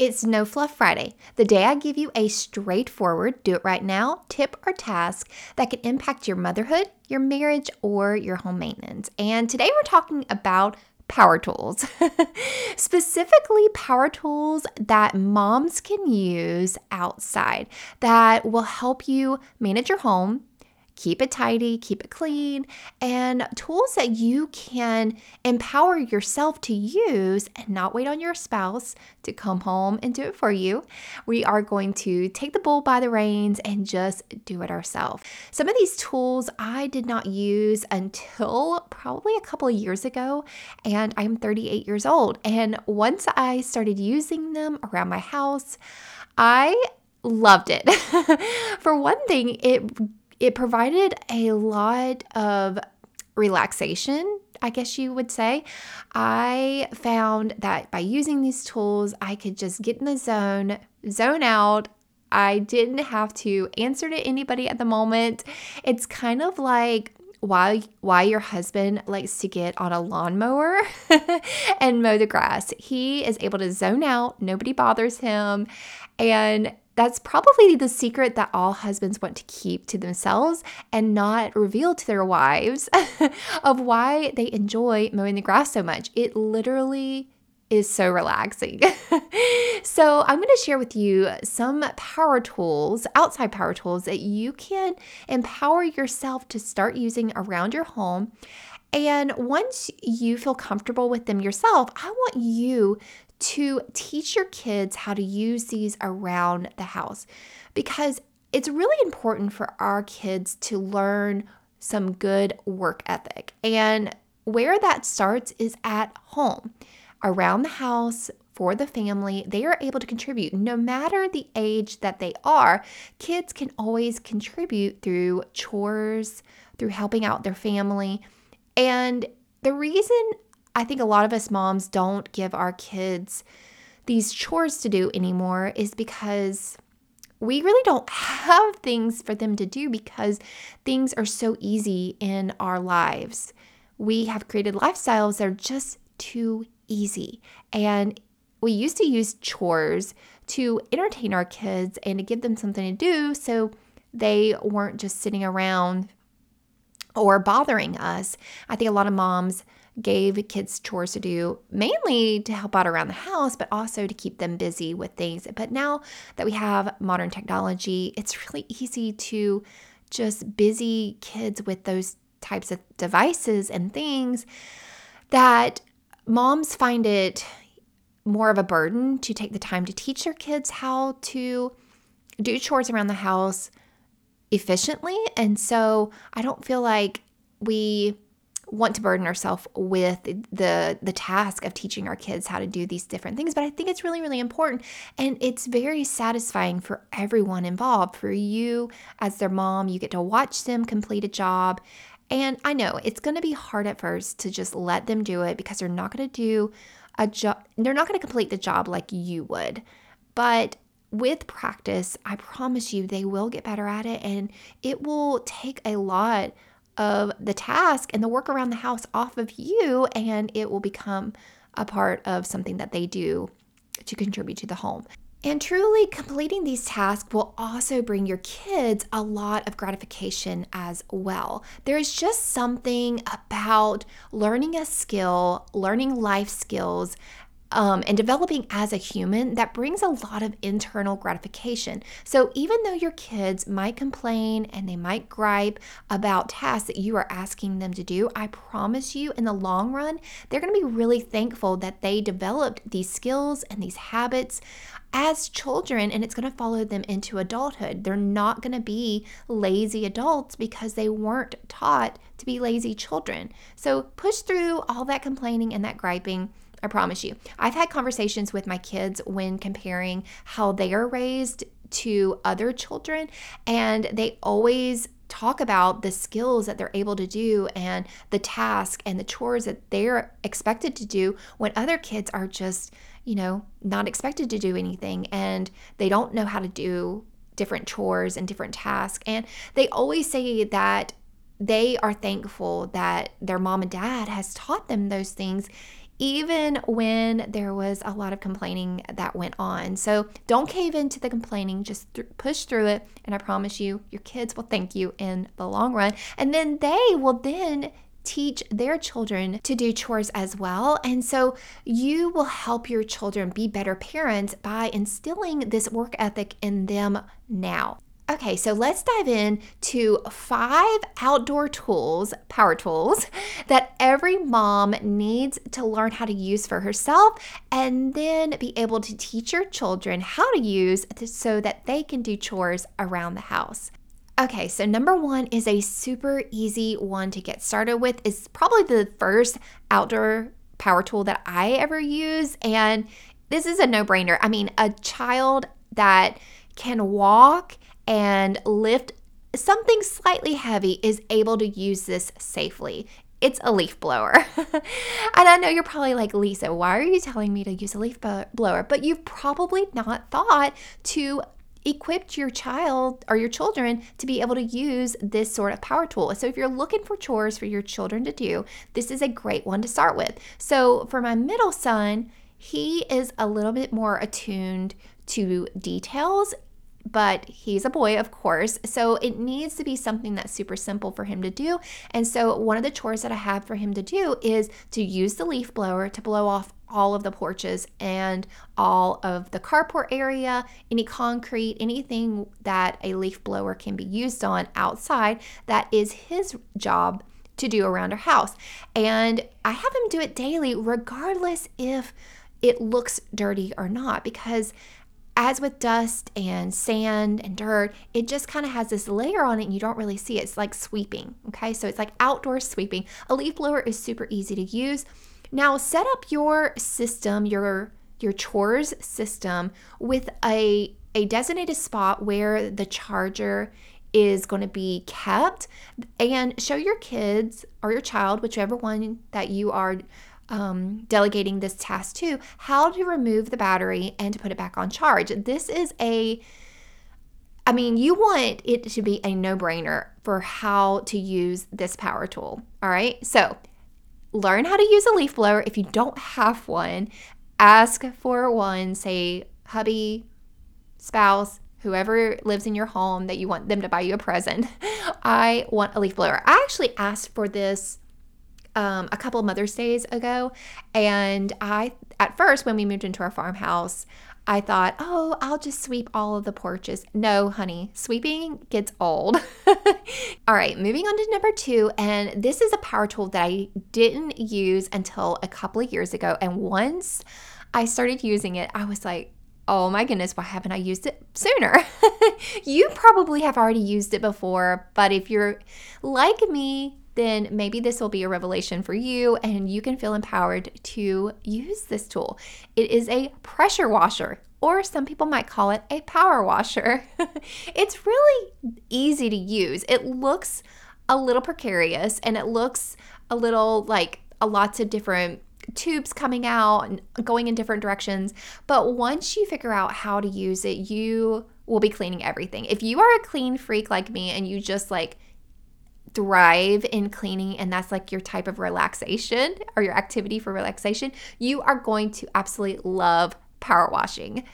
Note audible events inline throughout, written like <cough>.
It's No Fluff Friday, the day I give you a straightforward, do it right now tip or task that can impact your motherhood, your marriage, or your home maintenance. And today we're talking about power tools, <laughs> specifically power tools that moms can use outside that will help you manage your home keep it tidy, keep it clean, and tools that you can empower yourself to use and not wait on your spouse to come home and do it for you. We are going to take the bull by the reins and just do it ourselves. Some of these tools I did not use until probably a couple of years ago, and I'm 38 years old. And once I started using them around my house, I loved it. <laughs> For one thing, it it provided a lot of relaxation, I guess you would say. I found that by using these tools, I could just get in the zone, zone out. I didn't have to answer to anybody at the moment. It's kind of like why why your husband likes to get on a lawnmower <laughs> and mow the grass. He is able to zone out, nobody bothers him, and that's probably the secret that all husbands want to keep to themselves and not reveal to their wives <laughs> of why they enjoy mowing the grass so much. It literally is so relaxing. <laughs> so, I'm going to share with you some power tools, outside power tools that you can empower yourself to start using around your home. And once you feel comfortable with them yourself, I want you to teach your kids how to use these around the house because it's really important for our kids to learn some good work ethic. And where that starts is at home, around the house, for the family, they are able to contribute no matter the age that they are. Kids can always contribute through chores, through helping out their family. And the reason I think a lot of us moms don't give our kids these chores to do anymore is because we really don't have things for them to do because things are so easy in our lives. We have created lifestyles that are just too easy. And we used to use chores to entertain our kids and to give them something to do so they weren't just sitting around or bothering us. I think a lot of moms gave kids chores to do, mainly to help out around the house, but also to keep them busy with things. But now that we have modern technology, it's really easy to just busy kids with those types of devices and things that moms find it more of a burden to take the time to teach their kids how to do chores around the house efficiently. And so I don't feel like we want to burden ourselves with the the task of teaching our kids how to do these different things. But i think it's really really important. And it's very satisfying for everyone involved. For you as their mom you get to watch them complete a job. And i know it's going to be hard at first to just let them do it because they're not going to do a job they're not going to complete the job like you would. But with practice, I promise you they will get better at it and it will take a lot of the task and the work around the house off of you, and it will become a part of something that they do to contribute to the home. And truly completing these tasks will also bring your kids a lot of gratification as well. There is just something about learning a skill, learning life skills, um, and developing as a human that brings a lot of internal gratification. So, even though your kids might complain and they might gripe about tasks that you are asking them to do, I promise you, in the long run, they're going to be really thankful that they developed these skills and these habits as children and it's going to follow them into adulthood. They're not going to be lazy adults because they weren't taught to be lazy children. So, push through all that complaining and that griping I promise you. I've had conversations with my kids when comparing how they are raised to other children, and they always talk about the skills that they're able to do and the task and the chores that they're expected to do when other kids are just, you know, not expected to do anything and they don't know how to do different chores and different tasks. And they always say that they are thankful that their mom and dad has taught them those things even when there was a lot of complaining that went on. So don't cave into the complaining, just th- push through it. And I promise you, your kids will thank you in the long run. And then they will then teach their children to do chores as well. And so you will help your children be better parents by instilling this work ethic in them now. Okay, so let's dive in to five outdoor tools, power tools, <laughs> that every mom needs to learn how to use for herself and then be able to teach your children how to use so that they can do chores around the house. Okay, so number one is a super easy one to get started with. It's probably the first outdoor power tool that I ever use. And this is a no brainer. I mean, a child that can walk and lift something slightly heavy is able to use this safely. It's a leaf blower. <laughs> and I know you're probably like, Lisa, why are you telling me to use a leaf blower? But you've probably not thought to equip your child or your children to be able to use this sort of power tool. So if you're looking for chores for your children to do, this is a great one to start with. So for my middle son, he is a little bit more attuned to details but he's a boy, of course. So it needs to be something that's super simple for him to do. And so one of the chores that I have for him to do is to use the leaf blower to blow off all of the porches and all of the carport area, any concrete, anything that a leaf blower can be used on outside. That is his job to do around our house. And I have him do it daily, regardless if it looks dirty or not, because as with dust and sand and dirt, it just kind of has this layer on it and you don't really see it. It's like sweeping. Okay. So it's like outdoor sweeping. A leaf blower is super easy to use. Now set up your system, your your chores system with a a designated spot where the charger is going to be kept and show your kids or your child whichever one that you are um, delegating this task to how to remove the battery and to put it back on charge. This is a I mean, you want it to be a no brainer for how to use this power tool. All right. So learn how to use a leaf blower. If you don't have one, ask for one, say, hubby, spouse, whoever lives in your home that you want them to buy you a present. <laughs> I want a leaf blower. I actually asked for this um, a couple of Mother's Days ago. And I, at first, when we moved into our farmhouse, I thought, oh, I'll just sweep all of the porches. No, honey, sweeping gets old. <laughs> all right, moving on to number two. And this is a power tool that I didn't use until a couple of years ago. And once I started using it, I was like, oh my goodness, why haven't I used it sooner? <laughs> you probably have already used it before, but if you're like me, then maybe this will be a revelation for you and you can feel empowered to use this tool. It is a pressure washer, or some people might call it a power washer. <laughs> it's really easy to use. It looks a little precarious and it looks a little like a lots of different tubes coming out and going in different directions. But once you figure out how to use it, you will be cleaning everything. If you are a clean freak like me and you just like thrive in cleaning and that's like your type of relaxation or your activity for relaxation, you are going to absolutely love power washing.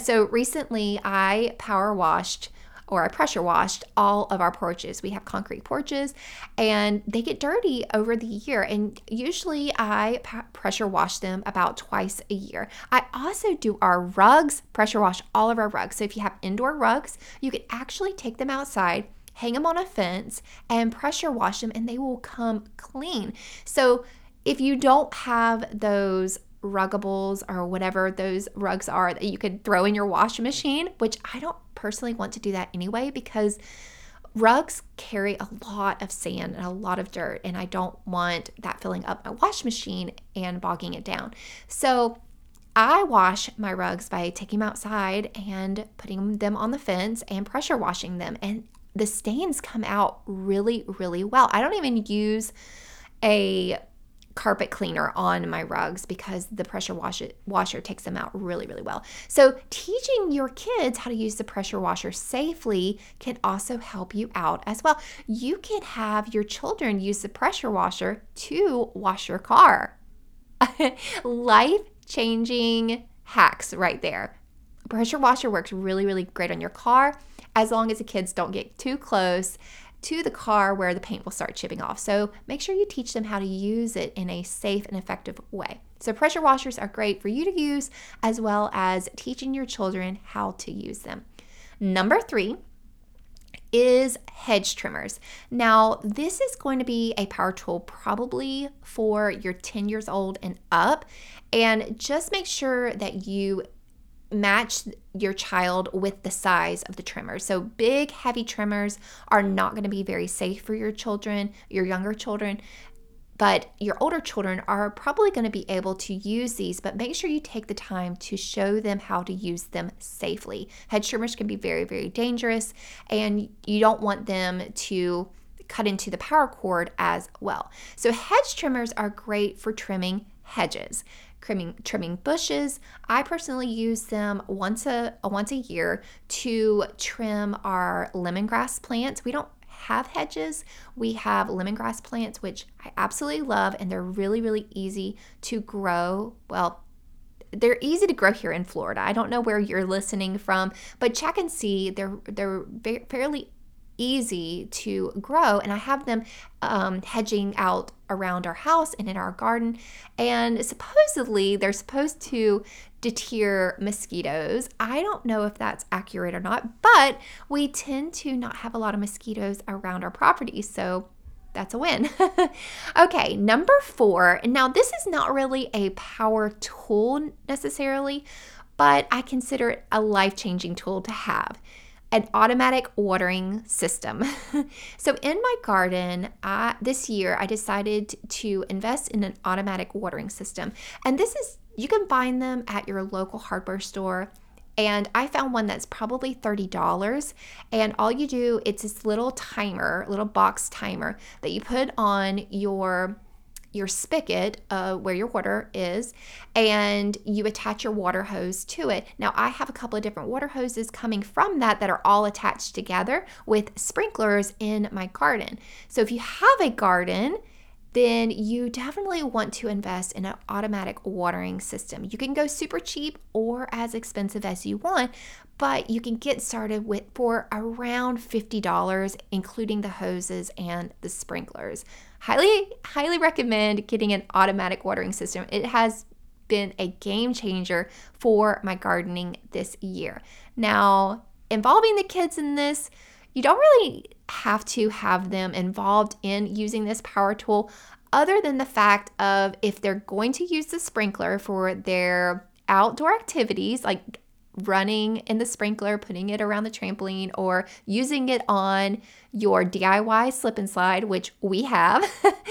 So recently I power washed or I pressure washed all of our porches. We have concrete porches and they get dirty over the year. And usually I pressure wash them about twice a year. I also do our rugs, pressure wash all of our rugs. So if you have indoor rugs, you can actually take them outside hang them on a fence, and pressure wash them, and they will come clean. So if you don't have those ruggables or whatever those rugs are that you could throw in your washing machine, which I don't personally want to do that anyway because rugs carry a lot of sand and a lot of dirt, and I don't want that filling up my wash machine and bogging it down. So I wash my rugs by taking them outside and putting them on the fence and pressure washing them. And the stains come out really, really well. I don't even use a carpet cleaner on my rugs because the pressure wash washer takes them out really, really well. So, teaching your kids how to use the pressure washer safely can also help you out as well. You can have your children use the pressure washer to wash your car. <laughs> Life changing hacks right there. Pressure washer works really, really great on your car as long as the kids don't get too close to the car where the paint will start chipping off. So make sure you teach them how to use it in a safe and effective way. So pressure washers are great for you to use as well as teaching your children how to use them. Number three, is hedge trimmers. Now, this is going to be a power tool probably for your 10 years old and up. And just make sure that you match your child with the size of the trimmer. So, big, heavy trimmers are not going to be very safe for your children, your younger children. But your older children are probably going to be able to use these, but make sure you take the time to show them how to use them safely. Hedge trimmers can be very, very dangerous, and you don't want them to cut into the power cord as well. So, hedge trimmers are great for trimming hedges trimming trimming bushes. I personally use them once a, once a year to trim our lemongrass plants. We don't have hedges. We have lemongrass plants, which I absolutely love, and they're really, really easy to grow. Well, they're easy to grow here in Florida. I don't know where you're listening from, but check and see. They're they're fairly easy to grow. And I have them um, hedging out around our house and in our garden. And supposedly they're supposed to deter mosquitoes. I don't know if that's accurate or not, but we tend to not have a lot of mosquitoes around our property. So that's a win. <laughs> okay, number four. Now, this is not really a power tool necessarily, but I consider it a life changing tool to have an automatic watering system. <laughs> so in my garden, I, this year I decided to invest in an automatic watering system. And this is you can find them at your local hardware store. And I found one that's probably $30. And all you do, it's this little timer, little box timer that you put on your your spigot uh, where your water is and you attach your water hose to it. Now, I have a couple of different water hoses coming from that that are all attached together with sprinklers in my garden. So, if you have a garden, then you definitely want to invest in an automatic watering system. You can go super cheap or as expensive as you want, but you can get started with for around $50 including the hoses and the sprinklers. Highly highly recommend getting an automatic watering system. It has been a game changer for my gardening this year. Now, involving the kids in this, you don't really have to have them involved in using this power tool other than the fact of if they're going to use the sprinkler for their outdoor activities like running in the sprinkler, putting it around the trampoline, or using it on your DIY slip and slide, which we have,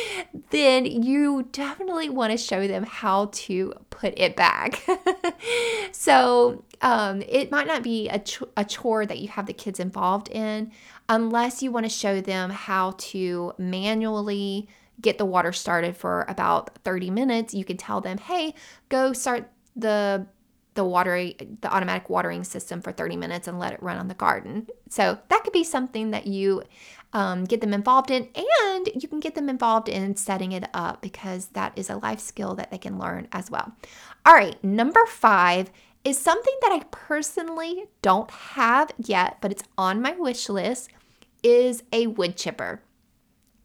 <laughs> then you definitely want to show them how to put it back. <laughs> so um, it might not be a, ch- a chore that you have the kids involved in unless you want to show them how to manually get the water started for about 30 minutes. You can tell them, hey, go start the the water the automatic watering system for 30 minutes and let it run on the garden. So that could be something that you um, get them involved in and you can get them involved in setting it up because that is a life skill that they can learn as well. All right number five is something that i personally don't have yet but it's on my wish list is a wood chipper.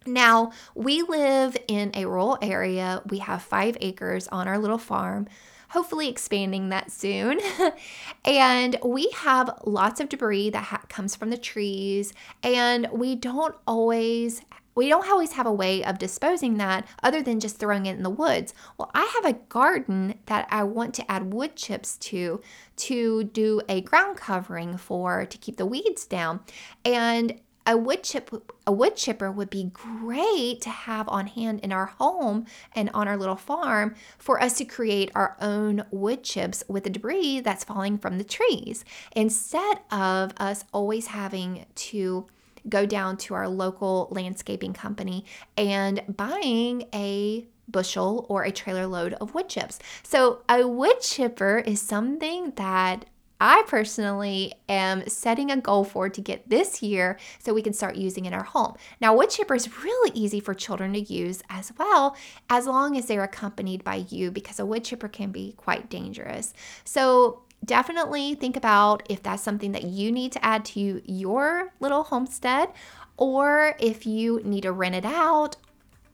Now, we live in a rural area. We have five acres on our little farm hopefully expanding that soon. <laughs> and we have lots of debris that ha- comes from the trees, and we don't always we don't always have a way of disposing that other than just throwing it in the woods. Well, I have a garden that I want to add wood chips to to do a ground covering for to keep the weeds down. And a wood chip a wood chipper would be great to have on hand in our home and on our little farm for us to create our own wood chips with the debris that's falling from the trees instead of us always having to go down to our local landscaping company and buying a bushel or a trailer load of wood chips. So, a wood chipper is something that I personally am setting a goal for to get this year so we can start using in our home. Now, wood chipper is really easy for children to use as well, as long as they're accompanied by you, because a wood chipper can be quite dangerous. So, definitely think about if that's something that you need to add to your little homestead or if you need to rent it out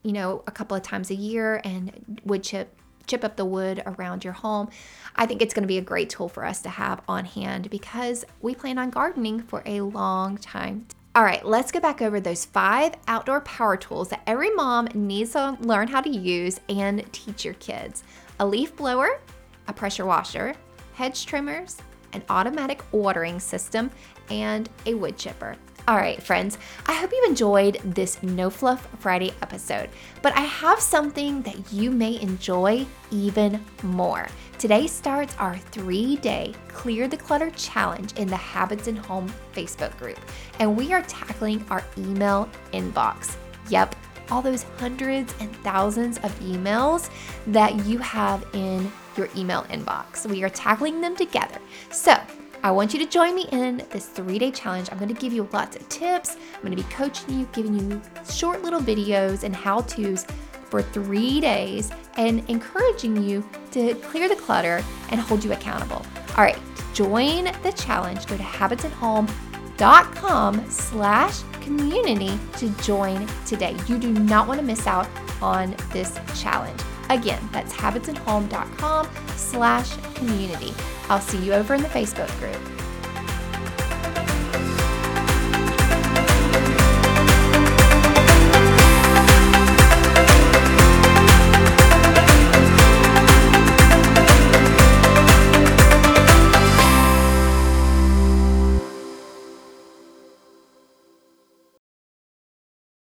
you know, a couple of times a year and wood chip chip up the wood around your home. I think it's going to be a great tool for us to have on hand because we plan on gardening for a long time. All right, let's go back over those five outdoor power tools that every mom needs to learn how to use and teach your kids a leaf blower, a pressure washer, hedge trimmers, an automatic watering system, and a wood chipper. All right, friends, I hope you enjoyed this No Fluff Friday episode, but I have something that you may enjoy even more. Today starts our three day Clear the Clutter Challenge in the Habits and Home Facebook group, and we are tackling our email inbox. Yep, all those hundreds and thousands of emails that you have in your email inbox. We are tackling them together. So, I want you to join me in this three day challenge. I'm going to give you lots of tips. I'm going to be coaching you, giving you short little videos and how to's for three days and encouraging you to clear the clutter and hold you accountable. All right, join the challenge. Go to habitsandhome.com slash community to join today. You do not want to miss out on this challenge. Again, that's habitsandhome.com slash community. I'll see you over in the Facebook group.